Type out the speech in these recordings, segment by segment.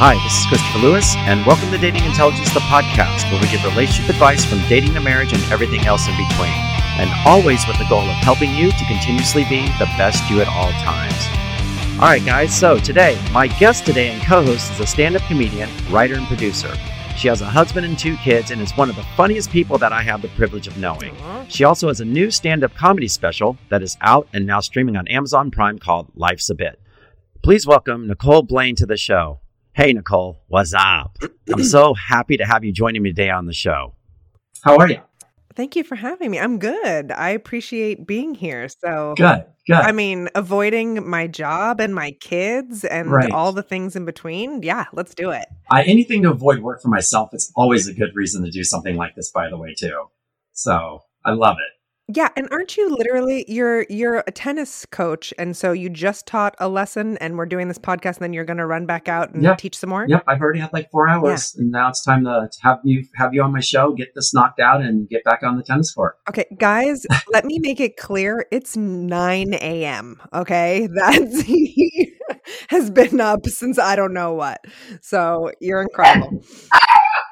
Hi, this is Christopher Lewis, and welcome to Dating Intelligence, the podcast, where we give relationship advice from dating to marriage and everything else in between. And always with the goal of helping you to continuously be the best you at all times. All right, guys, so today, my guest today and co host is a stand up comedian, writer, and producer. She has a husband and two kids and is one of the funniest people that I have the privilege of knowing. She also has a new stand up comedy special that is out and now streaming on Amazon Prime called Life's a Bit. Please welcome Nicole Blaine to the show. Hey, Nicole, what's up? I'm so happy to have you joining me today on the show. How are you? Thank you for having me. I'm good. I appreciate being here. So, Good, good. I mean, avoiding my job and my kids and Right. all the things in between. Yeah, let's do it. I, anything to avoid work for myself is always a good reason to do something like this, by the way, too. So I love it. Yeah, and aren't you literally you're you're a tennis coach and so you just taught a lesson and we're doing this podcast and then you're going to run back out and Yeah. teach some more? Yep, I've already had like four hours, and now it's time to, to have you have you on my show, get this knocked out, and get back on the tennis court. Okay, guys, let me make it clear. It's 9 a.m. Okay. That's he has been up since I don't know what. So you're incredible.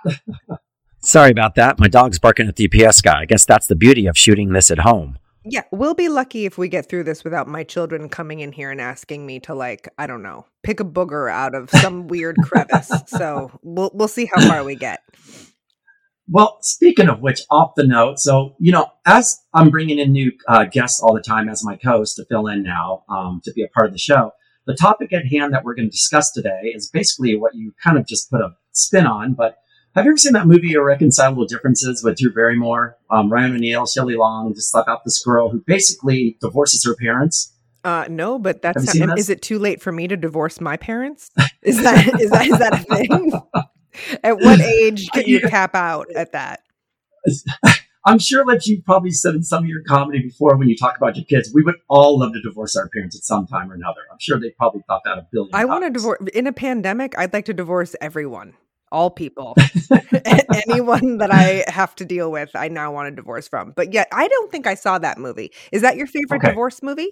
Sorry about that. My dog's barking at the UPS guy. I guess that's the beauty of shooting this at home. Yeah, we'll be lucky if we get through this without my children coming in here and asking me to like, I don't know, pick a booger out of some weird crevice. So we'll we'll see how far we get. Well, speaking of which, off the note, so you know, as I'm bringing in new uh, guests all the time as my co-host to fill in now um, to be a part of the show, the topic at hand that we're going to discuss today is basically what you kind of just put a spin on. But have you ever seen that movie Irreconcilable Differences with Drew Barrymore, um, Ryan O'Neal, Shelley Long, just about this girl who basically divorces her parents? Uh no, but that's Have you not, seen am- this? is it too late for me to divorce my parents? Is that is that is that a thing? At what age can you cap out at that? I'm sure that you probably said in some of your comedy before when you talk about your kids, we would all love to divorce our parents at some time or another. I'm sure they probably thought that a billion I want to divorce in a pandemic. I'd like to divorce everyone, all people, anyone that I have to deal with. I now want to divorce from. But yet, I don't think I saw that movie. Is that your favorite Okay. divorce movie?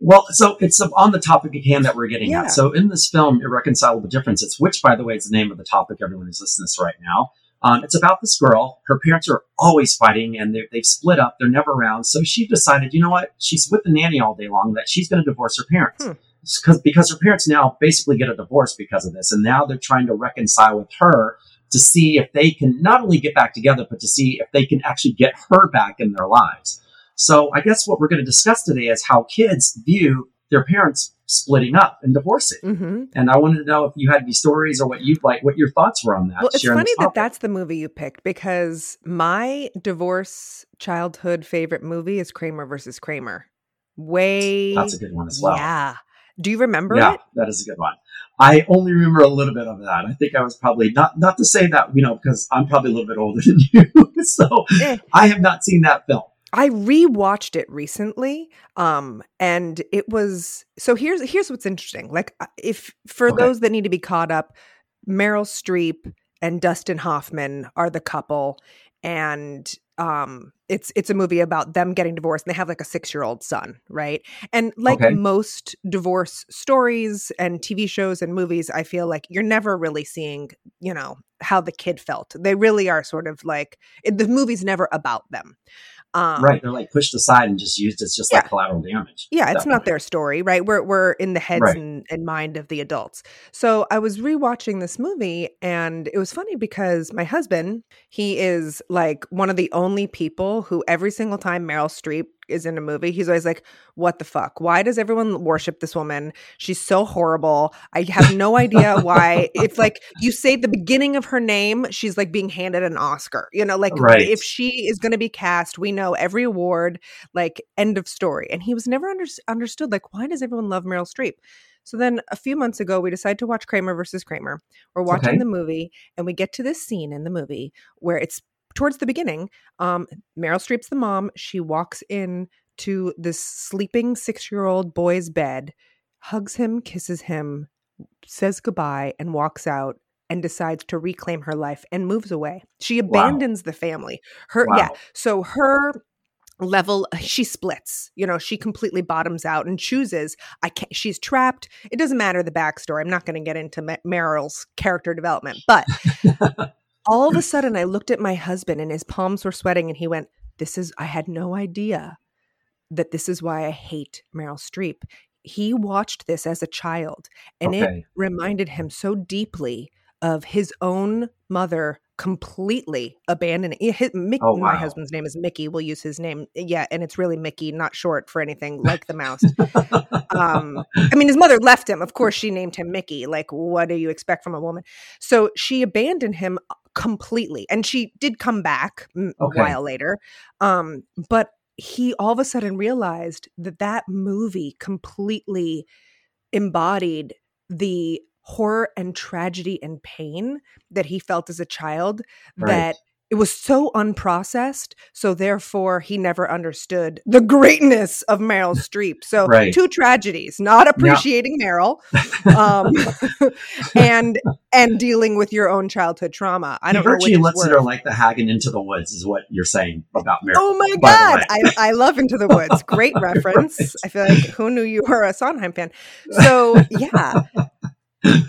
Well, so it's on the topic at hand that we're getting Yeah. at. So in this film, Irreconcilable Differences, which by the way is the name of the topic everyone is listening to this right now. Um, it's about this girl. Her parents are always fighting and they've split up. They're never around. So she decided, you know what? She's with the nanny all day long that she's going to divorce her parents. Hmm. Because because her parents now basically get a divorce because of this. And now they're trying to reconcile with her to see if they can not only get back together, but to see if they can actually get her back in their lives. So I guess what we're going to discuss today is how kids view their parents splitting up and divorcing. Mm-hmm. And I wanted to know if you had any stories or what you like, what your thoughts were on that. Well, it's funny that that's the movie you picked because my divorce childhood favorite movie is Kramer versus Kramer. Way, That's a good one as well. yeah. Do you remember yeah, it? that is a good one. I only remember a little bit of that. I think I was probably not not to say that you know because I'm probably a little bit older than you, so Eh. I have not seen that film. I rewatched it recently, um, and it was so. Here's here's what's interesting. Like, uh, if for Okay. those that need to be caught up, Meryl Streep and Dustin Hoffman are the couple, and um, it's it's a movie about them getting divorced, and they have like a six year old son, right? And like Okay. most divorce stories and TV shows and movies, I feel like you're never really seeing, you know, how the kid felt. They really are sort of like it, the movie's never about them. Um, right, they're like pushed aside and just used as just like collateral damage. yeah, it's not their story, right? We're we're in the heads Right. and, and mind of the adults. So I was rewatching this movie and it was funny because my husband, he is like one of the only people who every single time Meryl Streep is in a movie, he's always like, What the fuck? Why does everyone worship this woman? She's so horrible. I have no idea why. If like you say the beginning of her name, she's like being handed an Oscar. You know, like Right. if she is gonna be cast, we know every award like end of story and he was never under- understood like why does everyone love meryl streep so then a few months ago we decided to watch kramer versus kramer we're watching Okay. the movie and we get to this scene in the movie where it's towards the beginning um meryl streep's the mom she walks in to this sleeping six year old boy's bed hugs him kisses him says goodbye and walks out and decides to reclaim her life and moves away. She abandons the family. Her yeah so her level she splits you know she completely bottoms out and chooses i can't she's trapped. It doesn't matter the backstory i'm not going to get into meryl's character development but all of a sudden i looked at my husband and his palms were sweating and he went this is i had no idea that this is why i hate meryl streep he watched this as a child and okay. it reminded him so deeply of his own mother completely abandoning his, Mickey, oh, wow. my husband's name is Mickey. We'll use his name. Yeah, and it's really Mickey, not short for anything like the mouse. um, I mean, his mother left him. Of course, she named him Mickey. Like, what do you expect from a woman? So she abandoned him completely, and she did come back okay. a while later. Um, but he all of a sudden realized that that movie completely embodied the horror and tragedy and pain that he felt as a child right. that it was so unprocessed so therefore he never understood the greatness of meryl streep. So right. two tragedies not appreciating yeah. meryl um, and and dealing with your own childhood trauma. I don't he virtually lets her like the haggin into the woods is what you're saying about meryl oh my god I, I love into the woods. Great reference. I feel like who knew you were a sondheim fan? So yeah.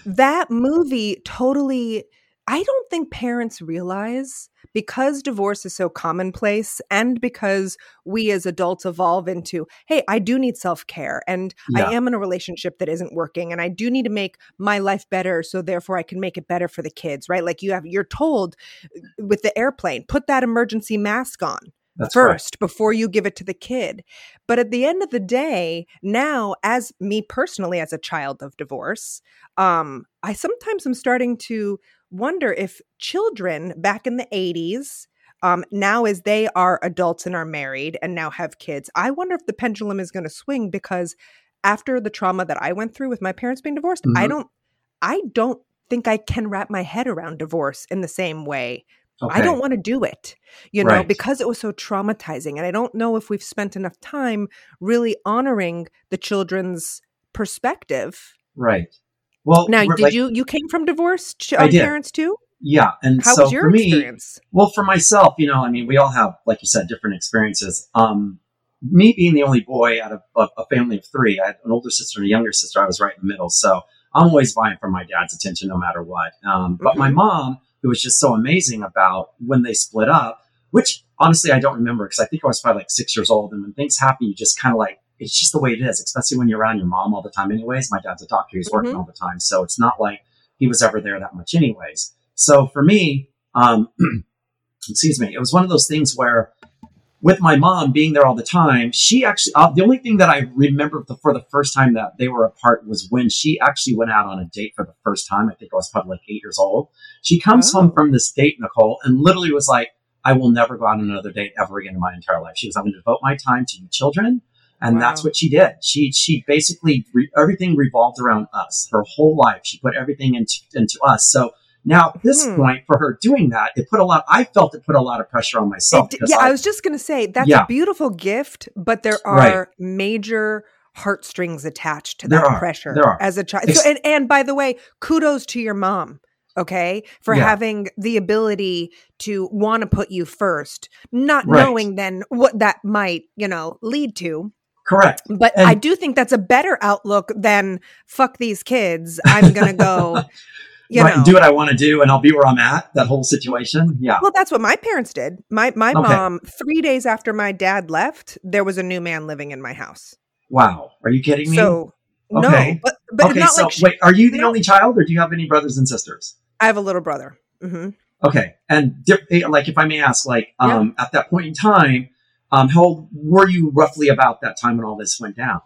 That movie totally I don't think parents realize because divorce is so commonplace and because we as adults evolve into, hey, I do need self care and yeah. I am in a relationship that isn't working and I do need to make my life better. So therefore I can make it better for the kids, right? Like you have, you're told uh, with the airplane, put that emergency mask on. That's first before you give it to the kid. But at the end of the day, now as me personally as a child of divorce, um I sometimes am starting to wonder if children back in the 80s um, now as they are adults and are married and now have kids, I wonder if the pendulum is going to swing because after the trauma that I went through with my parents being divorced, mm-hmm. I don't I don't think I can wrap my head around divorce in the same way Okay. I don't want to do it, you know, right. because it was so traumatizing. And I don't know if we've spent enough time really honoring the children's perspective. Right. Well, now, did like, you you came from divorced uh, parents too? Yeah, and how so was your for me, experience? Well, for myself, you know, I mean, we all have, like you said, different experiences. Um, me being the only boy out of a, a family of three, I had an older sister and a younger sister. I was right in the middle, so I'm always vying for my dad's attention, no matter what. Um, but mm-hmm. my mom who was just so amazing about when they split up, which honestly I don't remember because I think I was probably like six years old. And when things happen, you just kind of like, it's just the way it is, especially when you're around your mom all the time, anyways. My dad's a doctor, he's working mm-hmm. all the time. So it's not like he was ever there that much, anyways. So for me, um, excuse me, it was one of those things where with my mom being there all the time, she actually, uh, the only thing that I remember the, for the first time that they were apart was when she actually went out on a date for the first time. I think I was probably like eight years old. She comes oh. home from this date, Nicole, and literally was like, I will never go on another date ever again in my entire life. She was, I'm going to devote my time to you children. And wow. that's what she did. She, she basically, re- everything revolved around us. Her whole life, she put everything into, into us. So now, at this hmm. point, for her doing that, it put a lot, I felt it put a lot of pressure on myself. yeah, I, I, was just going to say that's yeah. a beautiful gift, but there are right. major heartstrings attached to that there pressure there are. as a child. So, and, and by the way, kudos to your mom okay for yeah. having the ability to want to put you first not right. knowing then what that might you know lead to correct but and- i do think that's a better outlook than fuck these kids i'm gonna go you right, know, do what I want to do and I'll be where I'm at. That whole situation. Yeah. Well, that's what my parents did. My my okay. mom, three days after my dad left, there was a new man living in my house. Wow. Are you kidding me? So okay. no, but, but okay, so like she, wait, are you the only child or do you have any brothers and sisters? I have a little brother. Mm-hmm. Okay. And eh, like, if I may ask, like, um, yeah. at that point in time, um, how old were you roughly about that time when all this went down?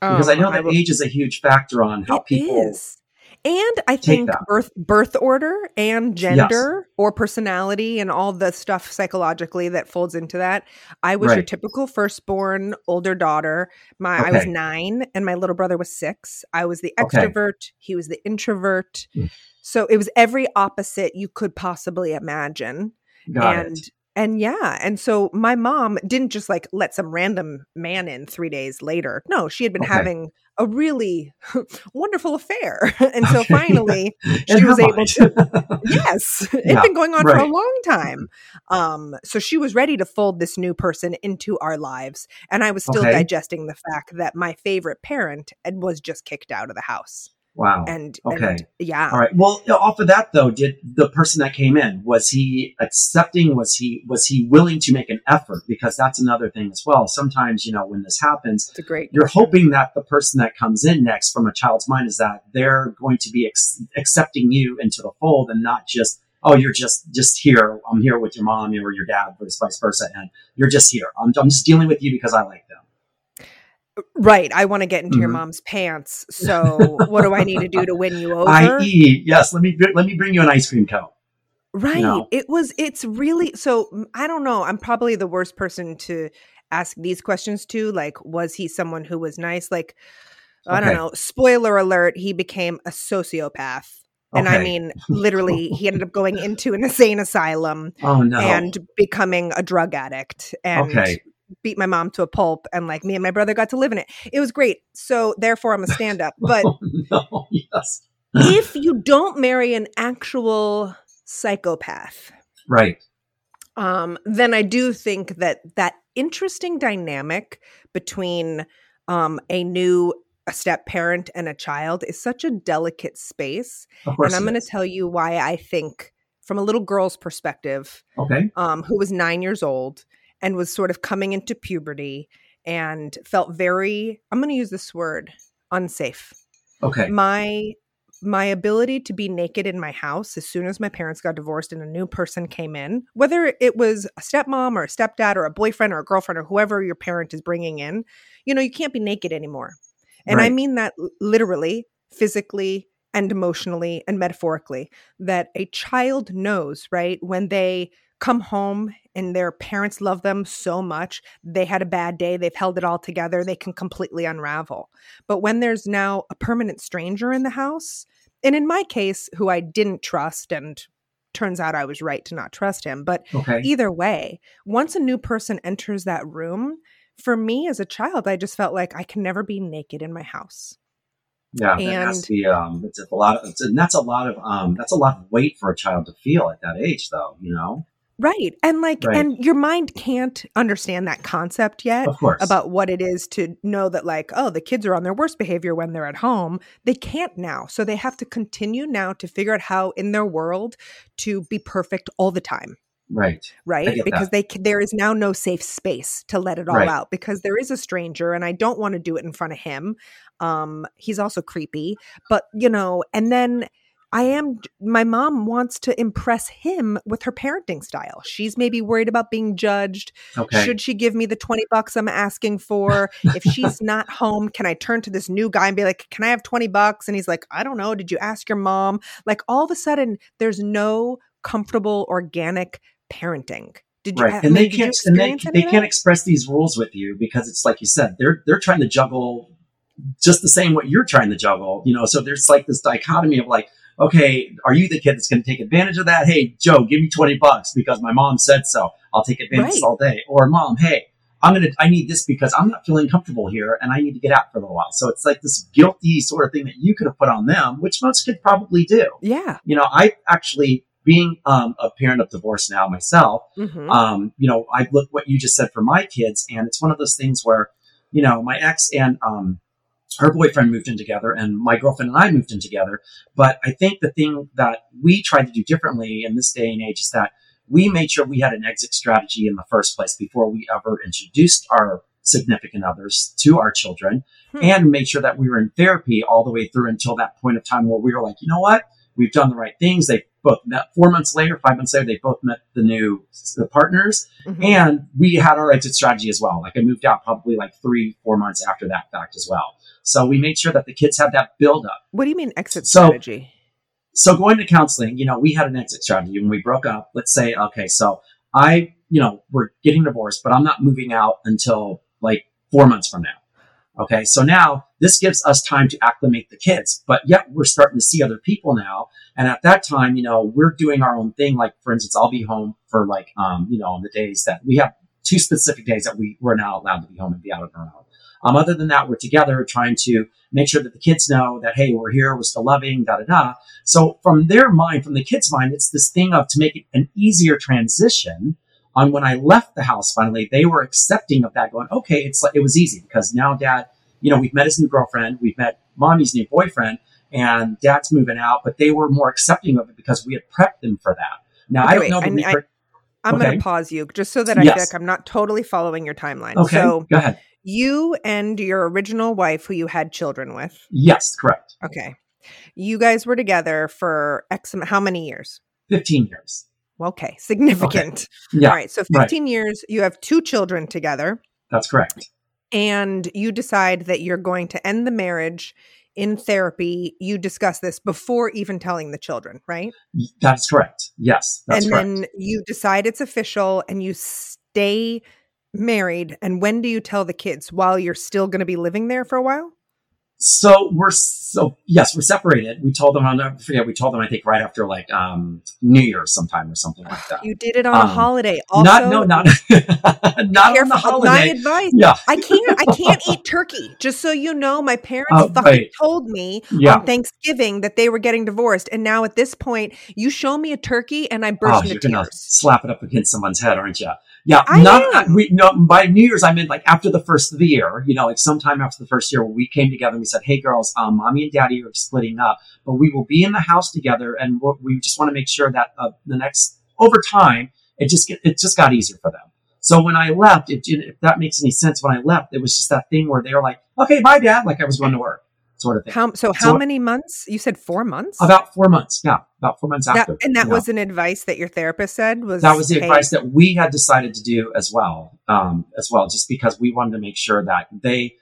Because I know that I age is a huge factor on how people is. And I think birth birth order and gender yes. or personality and all the stuff psychologically that folds into that. I was right. your typical firstborn older daughter. My okay. I was 9 and my little brother was 6. I was the extrovert, okay. he was the introvert. Mm. So it was every opposite you could possibly imagine. Got and it. And yeah, and so my mom didn't just like let some random man in three days later. No, she had been Okay. having a really wonderful affair. And so finally she was able to Yes. It'd Yeah, been going on for a long time. Um, so she was ready to fold this new person into our lives. And I was still Okay. digesting the fact that my favorite parent and was just kicked out of the house. Wow. And, Okay. and yeah. All right. Well, off of that though, did the person that came in was he accepting? Was he was he willing to make an effort? Because that's another thing as well. Sometimes you know when this happens, It's a great you're question. hoping that the person that comes in next from a child's mind is that they're going to be ex- accepting you into the fold and not just oh you're just just here i'm here with your mom or your dad vice vice versa and you're just here i'm, I'm just dealing with you because i like them Right. I want to get into your Mhm. mom's pants. So what do I need to do to win you over? i.e yes let me let me bring you an ice cream cone Right. No. It was, it's really, so mm, I don't know. I'm probably the worst person to ask these questions to. Like, was he someone who was nice? Like, I don't know. Spoiler alert, he became a sociopath. And I mean, literally, he ended up going into an insane asylum oh no and becoming a drug addict and Okay. Beat my mom to a pulp. And like me and my brother got to live in it. It was great. So therefore, I'm a stand up. But oh, no yes if you don't marry an actual psychopath, right um, then I do think that that interesting dynamic between um, a new a step parent and a child is such a delicate space. of course And I'm going to tell you why I think, from a little girl's perspective, okay um, who was nine years old and was sort of coming into puberty and felt very, I'm going to use this word, unsafe. Okay. My my ability to be naked in my house as soon as my parents got divorced and a new person came in whether it was a stepmom or a stepdad or a boyfriend or a girlfriend or whoever your parent is bringing in you know you can't be naked anymore. And i mean that literally physically and emotionally and metaphorically that a child knows right when they come home and their parents love them so much they had a bad day they've held it all together they can completely unravel but when there's now a permanent stranger in the house, and in my case, who I didn't trust, and turns out I was right to not trust him, but okay either way, once a new person enters that room, for me as a child, I just felt like I can never be naked in my house. Yeah, And- to be. Um, it's a lot of, it's, and that's a lot of, um, that's a lot of weight for a child to feel at that age, though. You know, Right. And like, Right. and your mind can't understand that concept yet. of course. about what it is to know that like oh the kids are on their worst behavior when they're at home they can't now so they have to continue now to figure out how in their world to be perfect all the time right. right because that. they there is now no safe space to let it all Right. out because there is a stranger and i don't want to do it in front of him um he's also creepy but you know and then I am my mom wants to impress him with her parenting style. She's maybe worried about being judged. Okay. Should she give me the 20 bucks I'm asking for? if she's not home, can I turn to this new guy and be like, "Can I have 20 bucks?" And he's like, "I don't know. Did you ask your mom?" Like all of a sudden there's no comfortable organic parenting. Did right, I and mean, they you can't, and they, they can't express these rules with you because it's like you said, they're they're trying to juggle just the same what you're trying to juggle. You know, so there's like this dichotomy of like, okay, are you the kid that's going to take advantage of that? Hey, Joe, give me twenty bucks because my mom said so. I'll take advantage Right. all day. Or mom, hey. I'm gonna. I need this because I'm not feeling comfortable here, and I need to get out for a little while. So it's like this guilty sort of thing that you could have put on them, which most kids probably do. Yeah. You know, I actually, being um, a parent of divorce now myself, Mhm. um, you know, I look what you just said for my kids, and it's one of those things where, you know, my ex and um, her boyfriend moved in together, and my girlfriend and I moved in together. But I think the thing that we tried to do differently in this day and age is that we made sure we had an exit strategy in the first place before we ever introduced our significant others to our children Hmm. and made sure that we were in therapy all the way through until that point of time where we were like, you know what? We've done the right things. They both met four months later, five months later, they both met the new the partners Mhm. and we had our exit strategy as well. Like I moved out probably like three, four months after that fact as well. So we made sure that the kids had that build up. What do you mean exit So- strategy? So going to counseling, you know, we had an exit strategy when we broke up. Let's say, okay, so I, you know, we're getting divorced, but I'm not moving out until like four months from now. Okay. So now this gives us time to acclimate the kids. But yet we're starting to see other people now. And at that time, you know, we're doing our own thing. Like, for instance, I'll be home for like, um, you know, on the days that we have two specific days that we we're now allowed to be home and be out on our own. Um, other than that, we're together trying to make sure that the kids know that, hey, we're here, we're still loving, da da da. So from their mind, from the kids' mind, it's this thing of to make it an easier transition. On when I left the house finally, they were accepting of that, going, okay, it's like it was easy because now dad, you know, we've met his new girlfriend, we've met mommy's new boyfriend, and dad's moving out, but they were more accepting of it because we had prepped them for that. Now Okay, I don't know the and I- Okay. going to pause you just so that I Yes. feel like I'm not totally following your timeline. Okay, So go ahead. You and your original wife, who you had children with, Yes, correct. okay, you guys were together for X how many years? Fifteen years. Okay, significant. Yeah, All right, so right. 15 years. You have two children together, that's correct. and you decide that you're going to end the marriage in therapy. You discuss this before even telling the children, right? That's correct. Yes, that's and correct. then you decide it's official and you stay married. And when do you tell the kids? While you're still going to be living there for a while? So we're so yes, we're separated. We told them on I forget. We told them I think right after like um New Year's sometime or something like that. You did it on a Um, holiday. Also, not no not not on the careful. My holiday. advice. Yeah, I can't. I can't eat turkey. Just so you know, my parents Oh, fucking right. told me yeah. on Thanksgiving that they were getting divorced, and now at this point, you show me a turkey, and I burst Oh, into tears. slap it up against someone's head, aren't you? Yeah, I not we no by New Year's. I meant like after the first of the year. You know, like sometime after the first year, when we came together we said, "Hey, girls, um, mommy and daddy are splitting up, but we will be in the house together, and we'll, we just want to make sure that uh, the next over time, it just get, it just got easier for them." So when I left, it, if that makes any sense, when I left, it was just that thing where they were like, "Okay, bye, dad," like I was going to work, sort of thing. How so? How So- many months? You said four months. About four months, yeah, about four months That- after, and that was an advice that your therapist said was that was the hey, advice that we had decided to do as well um, as well just because we wanted to make sure that they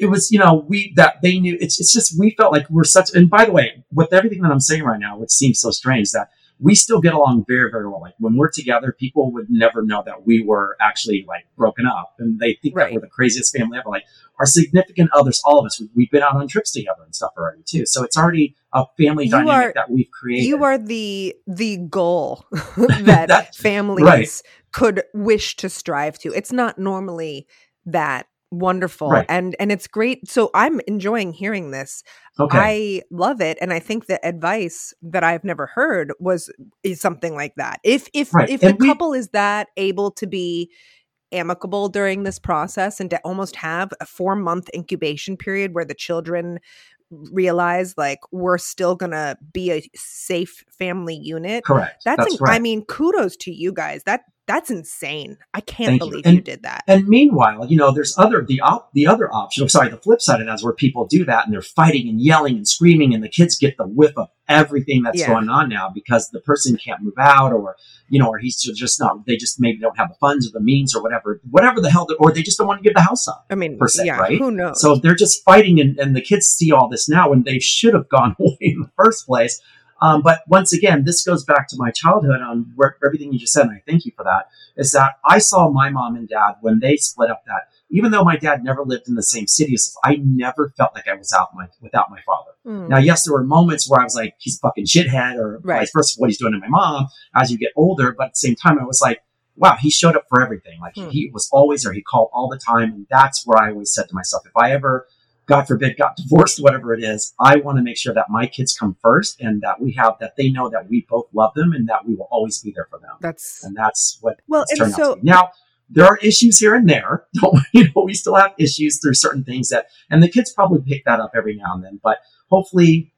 it was you know we that they knew it's, it's just we felt like we're such and by the way with everything that i'm saying right now which seems so strange that we still get along very very well like when we're together people would never know that we were actually like broken up and they think Right. that we're the craziest family ever like our significant others all of us we- we've been out on trips together and stuff already too so it's already a family You dynamic are- that we've created You are the the goal that, That- families right. could wish to strive to. It's not normally that wonderful Right. and and it's great. So I'm enjoying hearing this. okay I love it and I think the advice that I've never heard was is something like that. If if Right. if the we- couple is that able to be amicable during this process and to almost have a 4 month incubation period where the children realize like we're still going to be a safe family unit. correct That's, that's in- right I mean kudos to you guys. That that's insane. I can't Thank you. believe And- you did that. And meanwhile, you know, there's other the op, the other option. Oh, sorry, the flip side of that is where people do that and they're fighting and yelling and screaming, and the kids get the whiff of everything that's Yeah. going on now because the person can't move out, or you know, or he's just not. They just maybe don't have the funds or the means or whatever, whatever the hell, or they just don't want to give the house up. I mean, per se, yeah, right? who knows? So they're just fighting, and, and the kids see all this now, and they should have gone away in the first place. Um, but once again, this goes back to my childhood on where, everything you just said, and I thank you for that. Is that I saw my mom and dad when they split up. That even though my dad never lived in the same city as I never felt like I was out my without my father. Mm. Now, yes, there were moments where I was like, he's a fucking shithead, or Right. vice versa, what he's doing to my mom as you get older. But at the same time, I was like, wow, he showed up for everything. Like Hmm. he was always there. He called all the time. And that's where I always said to myself, if I ever, God forbid, got divorced, whatever it is, I want to make sure that my kids come first and that we have, that they know that we both love them and that we will always be there for them. That's And that's what well, and so to be. Now, there are issues here and there. Don't, you know, we still have issues through certain things that, and the kids probably pick that up every now and then. But hopefully,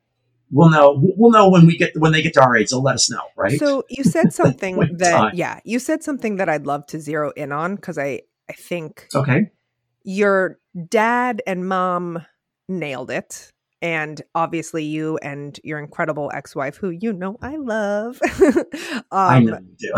we'll know. We'll know when we get when they get to our age. They'll let us know, right? So you said something that time. yeah, you said something that I'd love to zero in on because I I think okay. your dad and mom nailed it. And obviously, you and your incredible ex-wife, who you know I love, um, I know you do.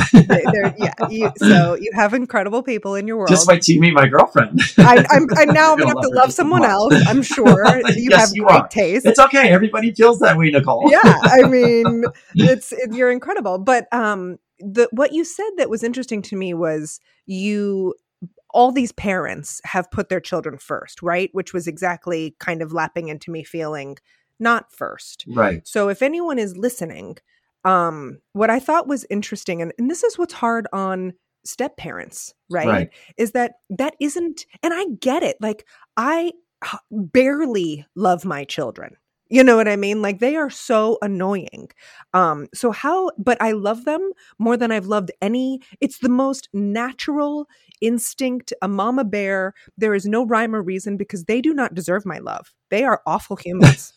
yeah. You, so you have incredible people in your world. Just wait till you meet my girlfriend. I, I'm, I now I'm gonna have to love someone else. I'm sure you Yes, have you great are. taste. It's okay. Everybody feels that way, Nicole. yeah i mean it's it, you're incredible but um the what you said that was interesting to me was you all these parents have put their children first, right? Which was exactly kind of lapping into me feeling not first. Right. So if anyone is listening, um, what I thought was interesting, and, and this is what's hard on step parents, right? Right. Is that that isn't, and I get it. Like I barely love my children. You know what I mean? Like they are so annoying. Um, so how, but I love them more than I've loved any. It's the most natural instinct, a mama bear. There is no rhyme or reason because they do not deserve my love. They are awful humans.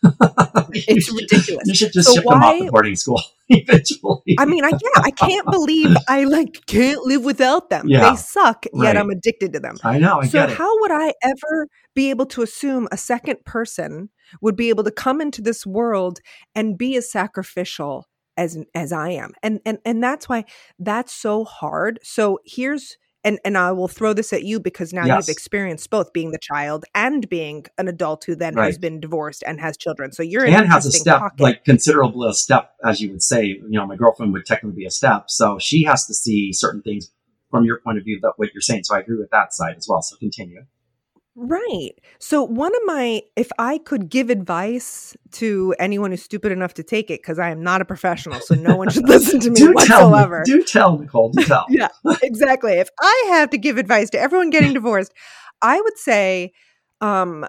It's ridiculous. You should just So ship them off to boarding school eventually. I mean, I yeah, I can't believe I like can't live without them. Yeah, they suck, yet. I'm addicted to them. I know. I so get it. how would I ever be able to assume a second person would be able to come into this world and be as sacrificial as as I am? And and and that's why that's so hard. So here's and and I will throw this at you because now Yes. you've experienced both being the child and being an adult who then has been divorced and has children. So you're and has a step, pocket. like considerable a step, as you would say. You know, my girlfriend would technically be a step, so she has to see certain things from your point of view. That what you're saying. So I agree with that side as well. So continue. Right. So one of my if I could give advice to anyone who's stupid enough to take it cuz I am not a professional so no one should listen to me do tell whatsoever. Do tell Nicole. Do tell. Yeah. exactly. If I have to give advice to everyone getting divorced, I would say um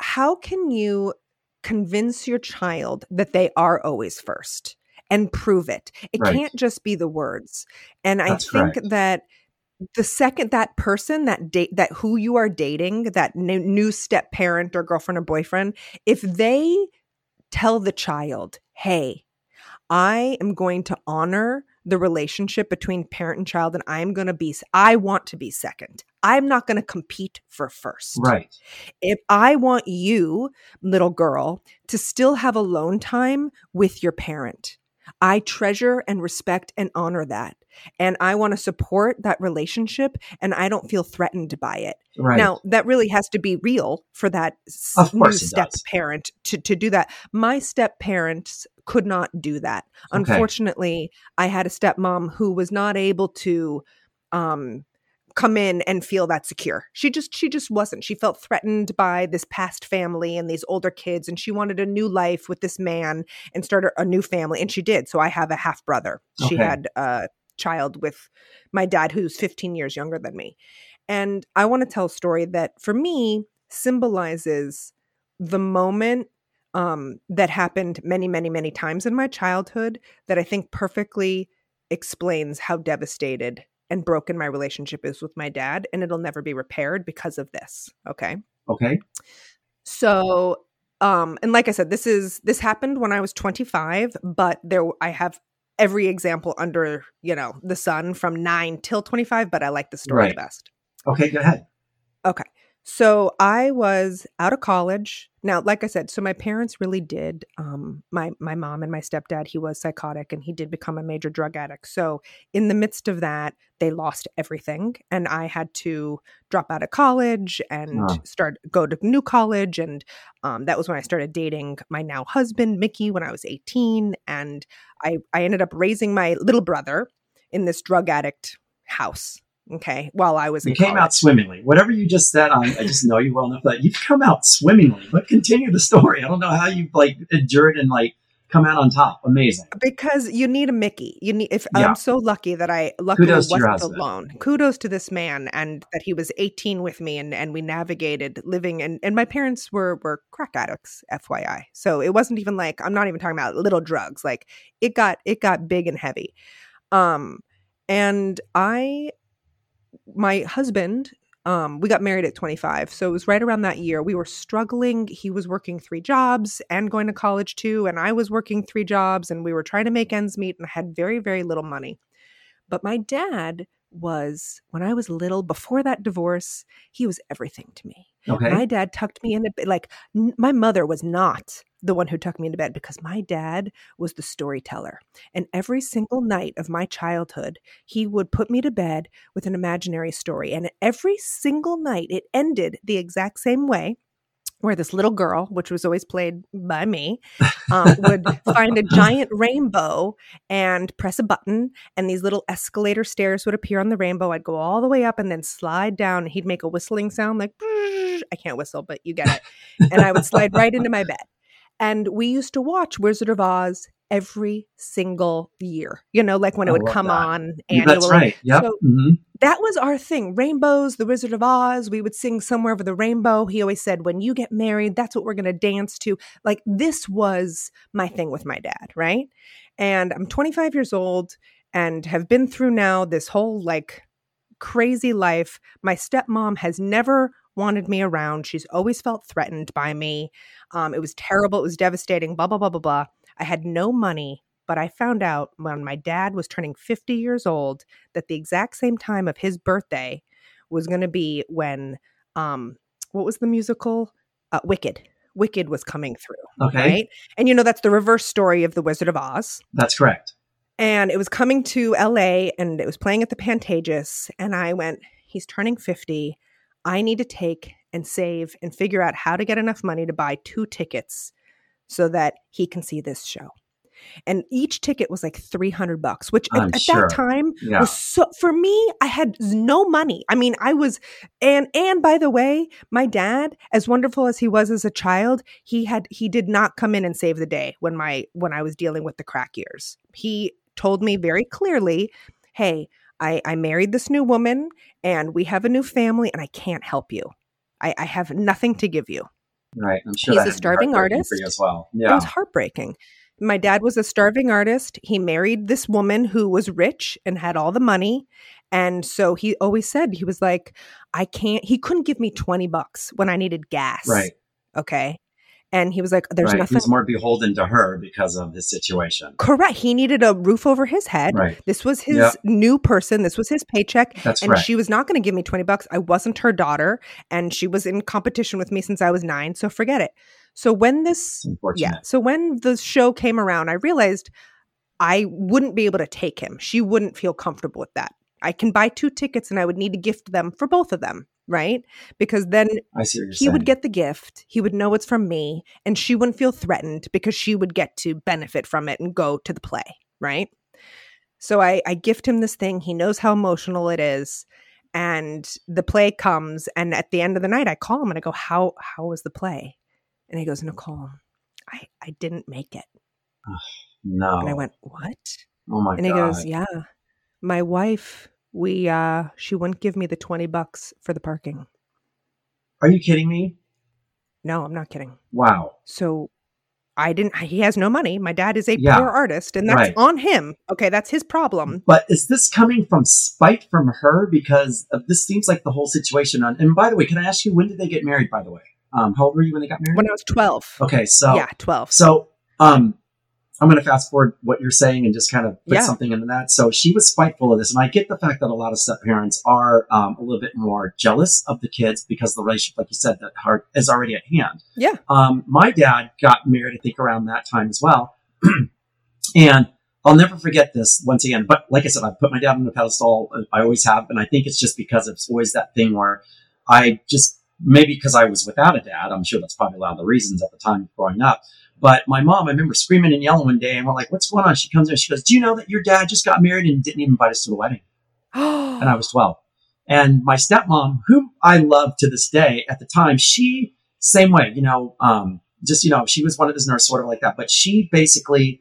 how can you convince your child that they are always first and prove it? It Right. can't just be the words. And I think correct. that the second that person that date that who you are dating that new, new step parent or girlfriend or boyfriend if they tell the child hey i am going to honor the relationship between parent and child and i'm going to be i want to be second i'm not going to compete for first Right. if I want you, little girl, to still have alone time with your parent, I treasure and respect and honor that. And I want to support that relationship and I don't feel threatened by it. Right. Now, that really has to be real for that new step parent to, to do that. My step parents could not do that. Okay. Unfortunately, I had a stepmom who was not able to um come in and feel that secure. She just she just wasn't. She felt threatened by this past family and these older kids and she wanted a new life with this man and start a, a new family and she did. So I have a half brother. She had a child with my dad who's 15 years younger than me. And I want to tell a story that for me symbolizes the moment um, that happened many, many, many times in my childhood that I think perfectly explains how devastated and broken my relationship is with my dad. And it'll never be repaired because of this. Okay. okay. So, um, and like I said, this is this happened when I was 25, but there I have every example under you know the sun from nine till 25, but I like the story Right. the best. Okay. Go ahead. Okay. So I was out of college. Now, like I said, so my parents really did. Um, my my mom and my stepdad, he was psychotic and he did become a major drug addict. So in the midst of that, they lost everything, and I had to drop out of college and Oh. start go to new college. And um, that was when I started dating my now husband, Mickey, when I was eighteen. And I I ended up raising my little brother in this drug addict house. Okay, while I was You came college. out swimmingly. Whatever you just said, I, I just know you well enough that you've come out swimmingly. But continue the story. I don't know how you like endured and like come out on top. Amazing. because you need a Mickey. You need if Yeah. I'm so lucky that I luckily Kudos to your wasn't alone. Kudos to this man and that he was 18 with me and and we navigated living and and my parents were were crack addicts, FYI. So it wasn't even like I'm not even talking about little drugs. Like it got it got big and heavy. Um and I my husband um, we got married at 25 so it was right around that year. We were struggling. He was working three jobs and going to college too and i was working three jobs and we were trying to make ends meet and had very very little money. But my dad was when i was little before that divorce he was everything to me Okay. my dad tucked me into bed. Like n- my mother was not the one who tucked me into bed because my dad was the storyteller. And every single night of my childhood, he would put me to bed with an imaginary story. And every single night, it ended the exact same way. Where this little girl, which was always played by me, um, would find a giant rainbow and press a button, and these little escalator stairs would appear on the rainbow. I'd go all the way up and then slide down. And he'd make a whistling sound like, I can't whistle, but you get it. And I would slide right into my bed. And we used to watch Wizard of Oz every single year, you know, like when it would come that. on annually. That's right. Yep. So hmm that was our thing. Rainbows, the Wizard of Oz. We would sing somewhere over the rainbow. He always said, when you get married, that's what we're going to dance to. Like, this was my thing with my dad, right? And I'm 25 years old and have been through now this whole like crazy life. My stepmom has never wanted me around. She's always felt threatened by me. Um, it was terrible. It was devastating, blah, blah, blah, blah, blah. I had no money but I found out when my dad was turning 50 years old that the exact same time of his birthday was going to be when, um, what was the musical? Uh, Wicked. Wicked was coming through. Okay. Right. And you know, that's the reverse story of The Wizard of Oz. That's correct. And it was coming to LA and it was playing at the Pantages. And I went, he's turning 50. I need to take and save and figure out how to get enough money to buy two tickets so that he can see this show. And each ticket was like 300 bucks which at, I'm at sure. that time Yeah. was so for me i had no money. I mean i was and and by the way my dad as wonderful as he was as a child he had he did not come in and save the day when my when i was dealing with the crack years. He told me very clearly hey i i married this new woman and we have a new family and i can't help you. I i have nothing to give you Right. I'm sure He's a had to be starving artist. as well. it Yeah. was heartbreaking. My dad was a starving artist. He married this woman who was rich and had all the money. And so he always said, he was like, I can't, he couldn't give me 20 bucks when I needed gas. Right. Okay. And he was like, there's right. nothing. He's more beholden to her because of his situation. Correct. He needed a roof over his head. Right. This was his Yeah. new person. This was his paycheck. That's and right. she was not going to give me 20 bucks. I wasn't her daughter. And she was in competition with me since I was nine. So forget it. So when this Yeah. So when the show came around, I realized I wouldn't be able to take him. She wouldn't feel comfortable with that. I can buy two tickets and I would need to gift them for both of them, right? Because then I see what you're he saying. would get the gift, he would know it's from me, and she wouldn't feel threatened because she would get to benefit from it and go to the play, right? So I, I gift him this thing. He knows how emotional it is. And the play comes, and at the end of the night, I call him and I go, How how was the play? And he goes, Nicole, I, I didn't make it. no. And I went, What? oh my and he god. goes, Yeah. My wife, we uh she wouldn't give me the twenty bucks for the parking. Are you kidding me? No, I'm not kidding. Wow. So I didn't he has no money. My dad is a Yeah. poor artist, and that's Right. on him. Okay, that's his problem. But is this coming from spite from her? Because of, this seems like the whole situation. On, and by the way, can I ask you when did they get married? By the way, um, how old were you when they got married? When I was twelve. okay, so yeah, twelve. So, um, I'm going to fast forward what you're saying and just kind of put Yeah. something into that. So she was spiteful of this, and I get the fact that a lot of step parents are um, a little bit more jealous of the kids because the relationship, like you said, that heart is already at hand. Yeah. Um, my dad got married, I think, around that time as well, and I'll never forget this once again. But like I said, I put my dad on the pedestal. I always have, and I think it's just because it's always that thing where I just maybe because I was without a dad. I'm sure that's probably a lot of the reasons at the time growing up. But my mom, I remember screaming and yelling one day, and we're like, "What's going on?" She comes in, she goes, "Do you know that your dad just got married and didn't even invite us to the wedding?" And I was 12. And my stepmom, whom I love to this day, at the time, she same way, you know, um, just you know, she was one of his nurse, sort of like that. But she basically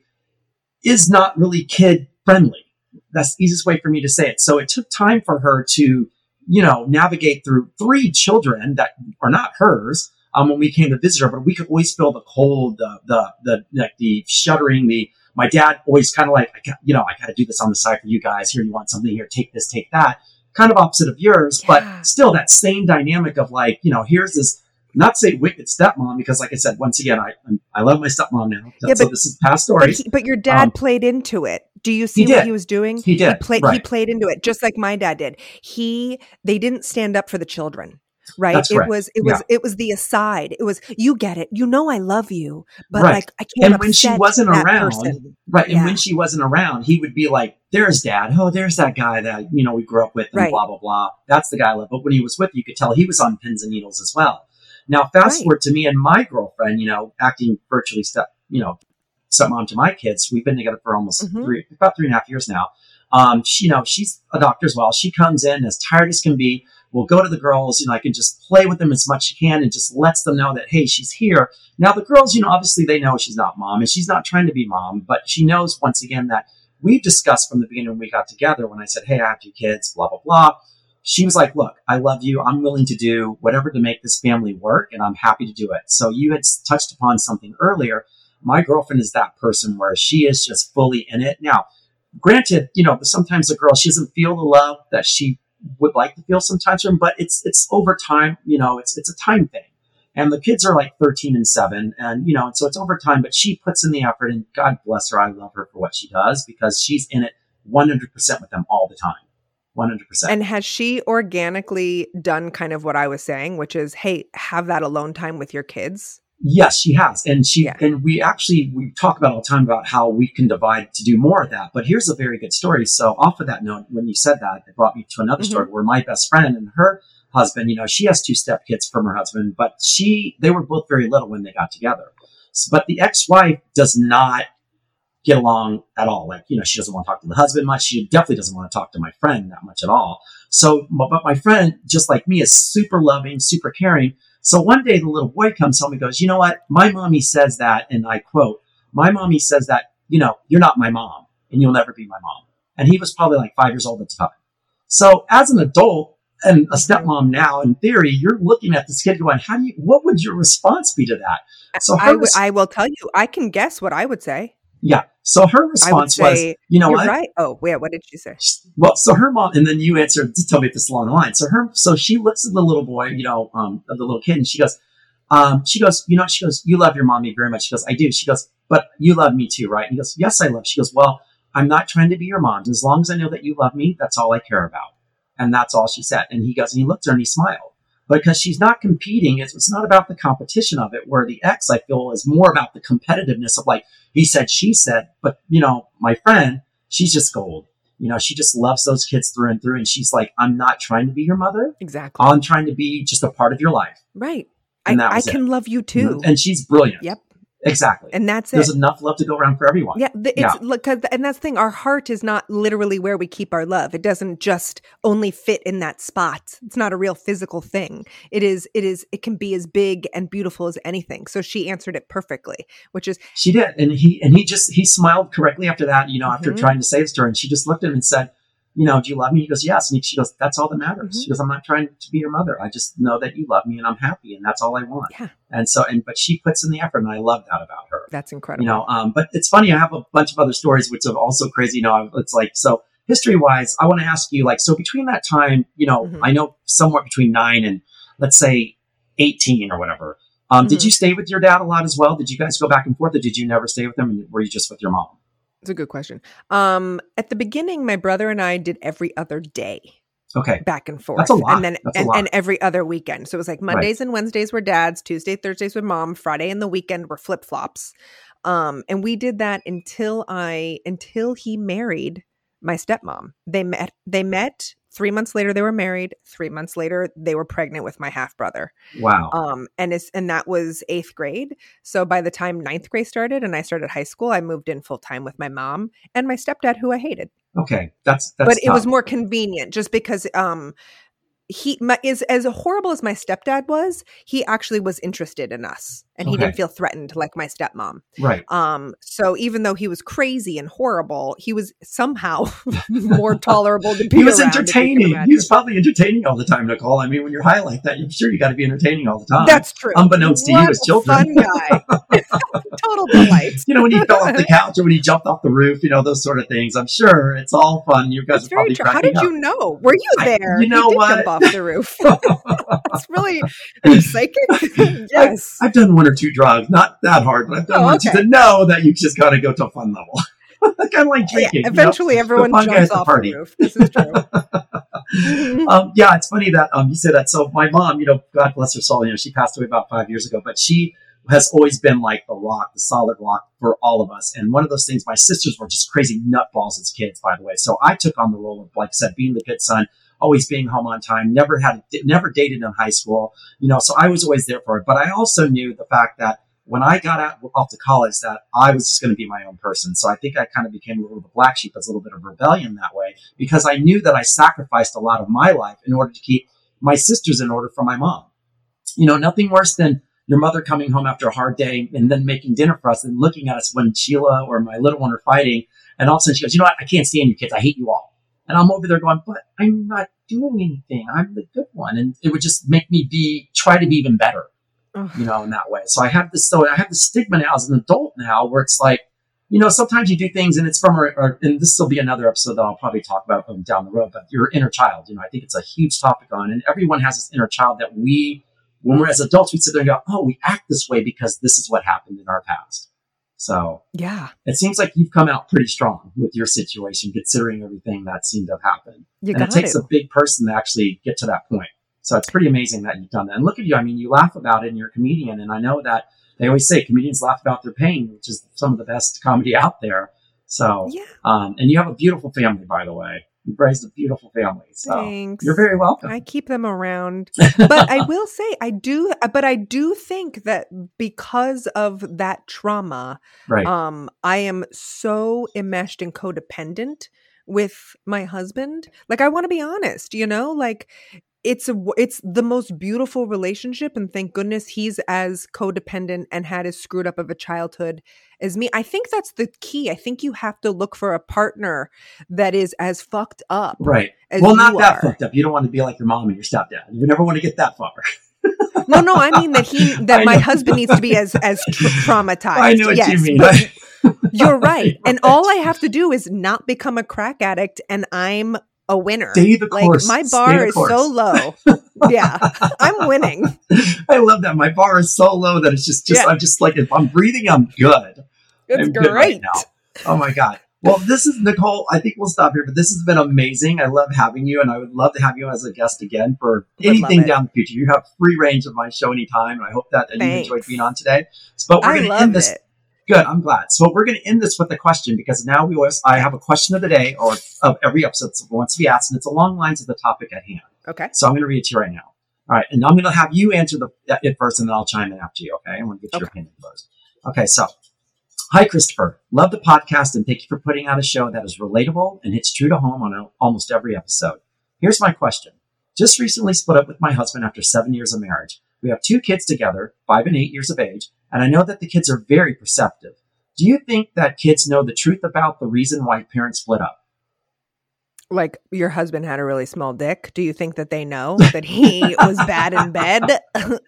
is not really kid friendly. That's the easiest way for me to say it. So it took time for her to, you know, navigate through three children that are not hers um, when we came to visit her, but we could always feel the cold, the the the like the shuddering. The my dad always kind of like, I got, you know, I got to do this on the side for you guys. Here, you want something? Here, take this, take that. Kind of opposite of yours, Yeah. but still that same dynamic of like, you know, here's this. Not say wicked stepmom because, like I said, once again, I I love my stepmom now. Yeah, so but- this is past But, stories. but your dad Um, played into it. Do you see he what he was doing? He did, He played. He played into it, just like my dad did. He. They didn't stand up for the children. Right. That's it correct. was. It was. It was the aside. It was. You get it. You know I love you, but Right. like I can't. And when she wasn't around, person. Right. Yeah. And when she wasn't around, he would be like, there's dad. Oh, there's that guy that, you know, we grew up with and Right. blah, blah, blah. That's the guy I love. But when he was with you, could tell he was on pins and needles as well. Now, fast Right. forward to me and my girlfriend, you know, acting virtually step, you know, stepmom to my kids. We've been together for almost Mhm. three, about three and a half years now. Um, she, you know, she's a doctor as well. She comes in as tired as can be. We'll go to the girls, you know, I can just play with them as much as she can and just lets them know that, hey, she's here. Now, the girls, you know, obviously they know she's not mom and she's not trying to be mom, but she knows once again that we've discussed from the beginning when we got together when I said, hey, I have two kids, blah, blah, blah. She was like, look, I love you. I'm willing to do whatever to make this family work and I'm happy to do it. So you had touched upon something earlier. My girlfriend is that person where she is just fully in it. Now, granted, you know, sometimes the girl, she doesn't feel the love that she would like to feel some tension, but it's, it's over time, you know, it's, it's a time thing. And the kids are like 13 and seven and, you know, so it's over time, but she puts in the effort and God bless her. I love her for what she does because she's in it 100% with them all the time. 100%. And has she organically done kind of what I was saying, which is, hey, have that alone time with your kids? Yes, she has, and she Yeah. and we actually we talk about all the time about how we can divide to do more of that. But here's a very good story. So off of that note, when you said that, it brought me to another Mhm. story where my best friend and her husband, you know, she has two step kids from her husband, but she they were both very little when they got together. But the ex-wife does not get along at all. Like, you know, she doesn't want to talk to the husband much. She definitely doesn't want to talk to my friend that much at all. So, but my friend, just like me, is super loving, super caring. So one day the little boy comes home and goes, you know what? My mommy says that, and I quote, my mommy says that, you know, you're not my mom and you'll never be my mom. And he was probably like five years old at the time. So as an adult and a stepmom now, in theory, you're looking at this kid going, how do you, what would your response be to that? So I, w- res- I will tell you, I can guess what I would say. Yeah. So her response was, you know what? right. Oh, wait, what did she say? Well, so her mom, and then you answered to tell me if this is along the line. So her, so she looks at the little boy, you know, um, the little kid, and she goes, um, she goes, you know, she goes, you love your mommy very much. She goes, I do. She goes, but you love me too, right? And he goes, yes, I love. She goes, well, I'm not trying to be your mom. As long as I know that you love me, that's all I care about. And that's all she said. And he goes, and he looked at her and he smiled. Because she's not competing, it's, it's not about the competition of it. Where the ex, I feel, is more about the competitiveness of like, he said, she said, but you know, my friend, she's just gold. You know, she just loves those kids through and through. And she's like, I'm not trying to be your mother. Exactly. I'm trying to be just a part of your life. right. and that I, I was it. can love you mm-hmm. too. And she's brilliant. Yep. Exactly. And that's There's it. There's enough love to go around for everyone. Yeah, the, it's look, 'cause- and that's the thing. Our heart is not literally where we keep our love. It doesn't just only fit in that spot. It's not a real physical thing. It is. It is. It can be as big and beautiful as anything. So she answered it perfectly, which is She did. And he and he just he smiled correctly after that, you know, after Mhm. trying to say this to her. And she just looked at him and said, you know, do you love me? He goes, yes. And she goes, that's all that matters. Mhm. She goes, I'm not trying to be your mother. I just know that you love me and I'm happy and that's all I want. Yeah. And so, and, but she puts in the effort and I love that about her. that's incredible. you know um, but it's funny i have a bunch of other stories which are also crazy you know it's like so history wise i want to ask you like so between that time you know Mhm. i know somewhere between nine and let's say 18 or whatever um, did Mhm. you stay with your dad a lot as well did you guys go back and forth or did you never stay with him and were you just with your mom It's a good question. Um, at the beginning, my brother and I did every other day. okay back and forth. That's a lot. And then and, and every other weekend. So it was like Mondays and Wednesdays were dad's, Tuesday, Thursdays with mom, Friday and the weekend were flip flops. Um, and we did that until I until he married my stepmom. They met they met three months later they were married. Three months later they were pregnant with my half brother. wow Um, and it's and that was eighth grade. So by the time ninth grade started and I started high school, I moved in full time with my mom and my stepdad, who I hated okay that's that's but it was more convenient just because um he my, is as horrible as my stepdad was he actually was interested in us and he didn't feel threatened like my stepmom. Right. Um so even though he was crazy and horrible he was somehow more tolerable to be he was around, if you can entertaining. He was probably entertaining all the time nicole. I mean when you're high like that i'm sure you got to be entertaining all the time. That's true. Unbeknownst to you as children. fun guy total delight you know, when he fell off the couch or when he jumped off the roof, you know, those sort of things. I'm sure it's all fun. You guys That's are very probably true. How did up. you know? Were you I- there? you know what? jump off the roof. It's really psychic. yes. I've done one or two drugs, not that hard, but I've done Oh, one okay. to know that you just got to go to a fun level. kind of like Yeah, drinking. you know? eventually, everyone jumps the off party. the roof. This is true. um, yeah, it's funny that um, you say that. So my mom, you know, God bless her soul, you know, she passed away about five years ago, but she has always been like the rock, the solid rock for all of us. And one of those things, my sisters were just crazy nutballs as kids, by the way. So I took on the role of, like I said, being the good son. always being home on time, never had, never dated in high school, you know, so I was always there for it. But I also knew the fact that when I got out off to college that I was just going to be my own person. So I think I kind of became a little bit black sheep as a little bit of rebellion that way because I knew that I sacrificed a lot of my life in order to keep my sisters in order for my mom. You know, nothing worse than your mother coming home after a hard day and then making dinner for us and looking at us when Sheila or my little one are fighting. And all of a sudden she goes, you know what? I can't stand you kids. I hate you all. And I'm over there going, but I'm not doing anything. I'm the good one. And it would just make me be, try to be even better you know, in that way. So I have this, so I have the stigma now as an adult now where it's like, you know, sometimes you do things and it's from, or, and this will be another episode that I'll probably talk about um, down the road, but your inner child, you know, I think it's a huge topic on, and everyone has this inner child that we, when we're as adults, we sit there and go, oh, we act this way because this is what happened in our past. So yeah, it seems like you've come out pretty strong with your situation, considering everything that seemed to have happened. You and it takes a big person to actually get to that point. So it's pretty amazing that you've done that. And look at you. I mean, you laugh about it and you're a comedian. And I know that they always say comedians laugh about their pain, which is some of the best comedy out there. So, yeah. um, and you have a beautiful family, by the way. Raised a beautiful family. So Thanks. you're very welcome. I keep them around. but I will say I do but I do think that because of that trauma, right. um, I am so enmeshed and codependent with my husband. Like I want to be honest, you know, like it's a it's the most beautiful relationship and thank goodness he's as codependent and had as screwed up of a childhood as me. I think that's the key. I think you have to look for a partner that is as fucked up right. well not that fucked up. You don't want to be like your mom and your stepdad. You never want to get that far. No no i mean that he that my husband needs to be as as tra- traumatized. I know what yes, you mean. but you're right. And all i have to do is not become a crack addict and i'm a winner. Stay the course. Like my bar is course. so low. yeah, I'm winning. I love that. My bar is so low that it's just, just yeah. I'm just like if I'm breathing, I'm good. It's I'm great. Good right now. Oh my god. Well, this is Nicole. I think we'll stop here, but this has been amazing. I love having you, and I would love to have you as a guest again for would anything down the future. You have free range of my show anytime, and I hope that, that you enjoyed being on today. But we're going to end this. It. Good. I'm glad. So we're going to end this with a question because now we always, I have a question of the day or of every episode that wants to be asked, and it's along lines of the topic at hand. Okay. So I'm going to read it to you right now. All right. And I'm going to have you answer the, it first, and then I'll chime in after you. Okay. I want to get okay. your opinion first. Okay. So, hi, Christopher. Love the podcast, and thank you for putting out a show that is relatable and hits true to home on a, almost every episode. Here's my question. Just recently split up with my husband after seven years of marriage. We have two kids together, five and eight years of age, and I know that the kids are very perceptive. Do you think that kids know the truth about the reason why parents split up? Like your husband had a really small dick. Do you think that they know that he was bad in bed?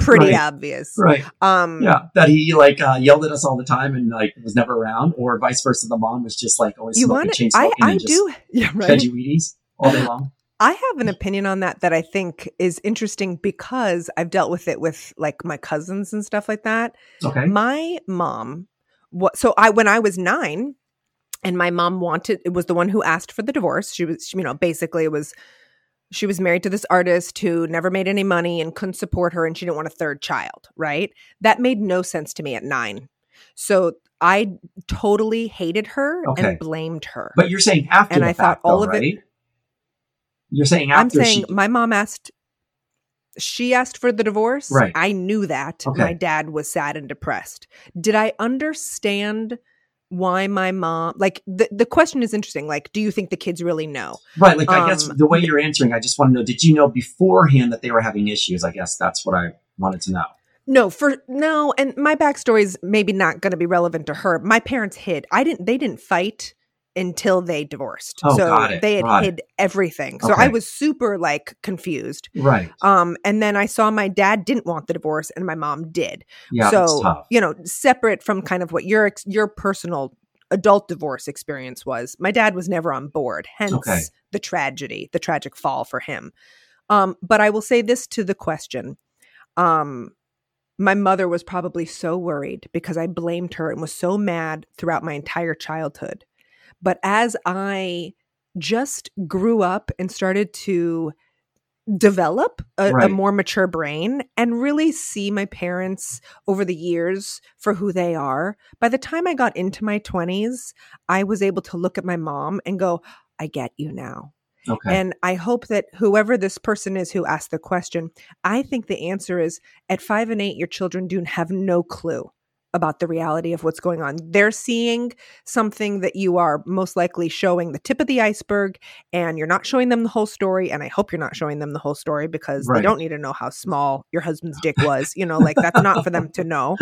Pretty right. obvious, right? Um, yeah, that he like uh, yelled at us all the time and like was never around, or vice versa. The mom was just like always you smoking, want chain I, smoking, I and do. Yeah, right. veggie Wheaties all day long. I have an opinion on that that I think is interesting because I've dealt with it with like my cousins and stuff like that. Okay. My mom what so I when I was 9 and my mom wanted it was the one who asked for the divorce. She was you know basically it was she was married to this artist who never made any money and couldn't support her and she didn't want a third child, right? That made no sense to me at 9. So I totally hated her Okay. and blamed her. But you're saying after And I thought all though, of it- right? You're saying I'm saying she, my mom asked she asked for the divorce. Right. I knew that. Okay. My dad was sad and depressed. Did I understand why my mom like the, the question is interesting. Like, do you think the kids really know? right? Like I guess um, the way you're answering, I just want to know: Did you know beforehand that they were having issues? I guess that's what I wanted to know. No, for no, and my backstory is maybe not going to be relevant to her. My parents hid. I didn't. They didn't fight until they divorced. Oh, so it, they had got it. hid everything. So I was super like confused. Right? Um, and then I saw my dad didn't want the divorce, and my mom did. Yeah, so you know, separate from kind of what your ex- your personal adult divorce experience was, my dad was never on board. Hence Okay. the tragedy, the tragic fall for him. Um, but I will say this to the question. Um, my mother was probably so worried because I blamed her and was so mad throughout my entire childhood. But as I just grew up and started to develop a, a more mature brain and really see my parents over the years for who they are, by the time I got into my 20s, I was able to look at my mom and go, I get you now. Okay. And I hope that whoever this person is who asked the question, I think the answer is at five and eight, your children do have no clue about the reality of what's going on. They're seeing something that you are most likely showing the tip of the iceberg, and you're not showing them the whole story. And I hope you're not showing them the whole story because Right. they don't need to know how small your husband's dick was. You know, like that's not for them to know.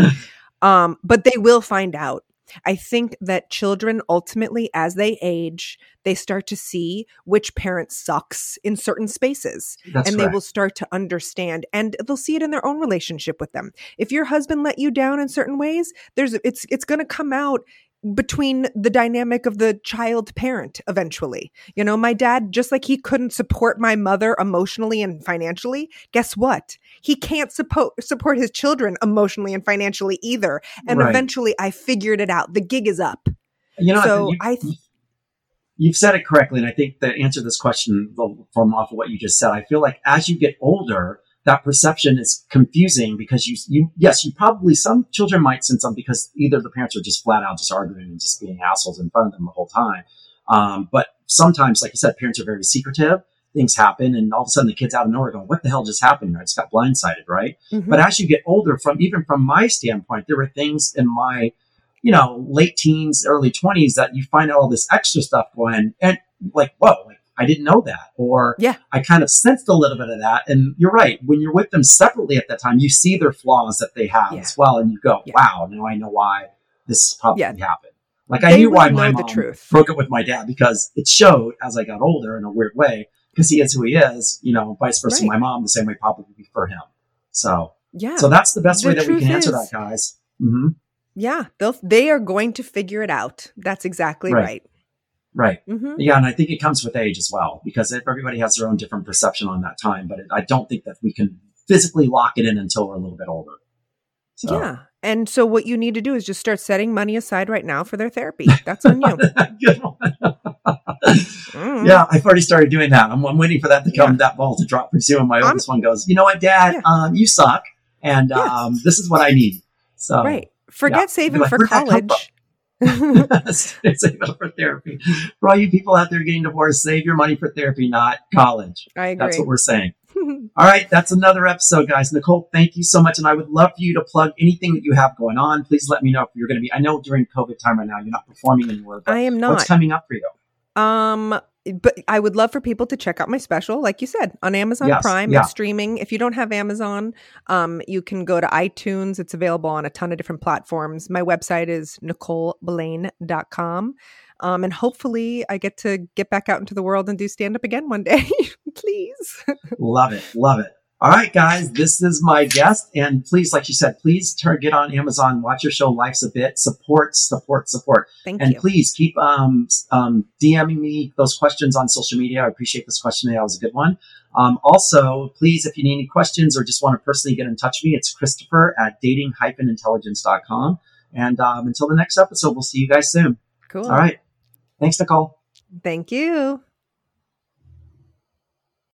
Um, but they will find out. I think that children ultimately, as they age, they start to see which parent sucks in certain spaces That's and right. they will start to understand and they'll see it in their own relationship with them. If your husband let you down in certain ways, there's it's it's going to come out between the dynamic of the child parent eventually. You know, my dad just like he couldn't support my mother emotionally and financially, guess what? He can't support support his children emotionally and financially either. And Right. eventually I figured it out. The gig is up. You know, So you, I th- you've said it correctly, and I think to answer to this question from off of what you just said, I feel like as you get older, that perception is confusing because you, you, yes, you probably some children might sense them because either the parents are just flat out just arguing and just being assholes in front of them the whole time. Um, but sometimes, like you said, parents are very secretive. Things happen, and all of a sudden the kid's out of nowhere going, "What the hell just happened?" I just got blindsided, right? Mhm. But as you get older, from even from my standpoint, there were things in my, you know, late teens, early twenties that you find out all this extra stuff going, and like, whoa, I didn't know that, or Yeah. I kind of sensed a little bit of that. And you're right, when you're with them separately at that time, you see their flaws that they have Yeah. as well, and you go, Yeah. wow, now I know why this probably Yeah. happened. Like I knew why my mom truth. broke up with my dad because it showed as I got older in a weird way because he is who he is, you know, vice versa. Right. My mom the same way probably for him. So Yeah. so that's the best The way that we can answer is- that, guys. hmm yeah, they'll they are going to figure it out. That's exactly Right. right. Right. hmm Yeah, and I think it comes with age as well because if everybody has their own different perception on that time. But it, I don't think that we can physically lock it in until we're a little bit older. So. Yeah. And so what you need to do is just start setting money aside right now for their therapy. That's on you. Good one. Mm. Yeah, I've already started doing that. I'm, I'm waiting for that to come, that ball to drop pretty soon. And my oldest one goes, you know what, Dad, Yeah. um, you suck, and Yeah. um, this is what I need. So Right. Forget yeah. saving for where'd that come college. save it for therapy. For all you people out there getting divorced, save your money for therapy, not college. I agree. That's what we're saying. All right, that's another episode, guys. Nicole, thank you so much. And I would love for you to plug anything that you have going on. Please let me know if you're going to be. I know during COVID time right now, you're not performing anywhere, but I am not. what's coming up for you? Um, but I would love for people to check out my special, like you said, on Amazon Yes, Prime. yeah. It's streaming. If you don't have Amazon, um, you can go to iTunes. It's available on a ton of different platforms. My website is NicoleBlaine.com. Um, and hopefully I get to get back out into the world and do stand up again one day. Please. Love it. Love it. All right, guys, this is my guest. And please, like you said, please turn, get on Amazon, watch your show, Life's a Bit, support, support, support. Thank and you. please keep um, um, DMing me those questions on social media. I appreciate this question. That was a good one. Um, also, please, if you need any questions or just want to personally get in touch with me, it's Christopher at dating-intelligence.com. And um, until the next episode, we'll see you guys soon. Cool. All right. Thanks, Nicole. Thank you.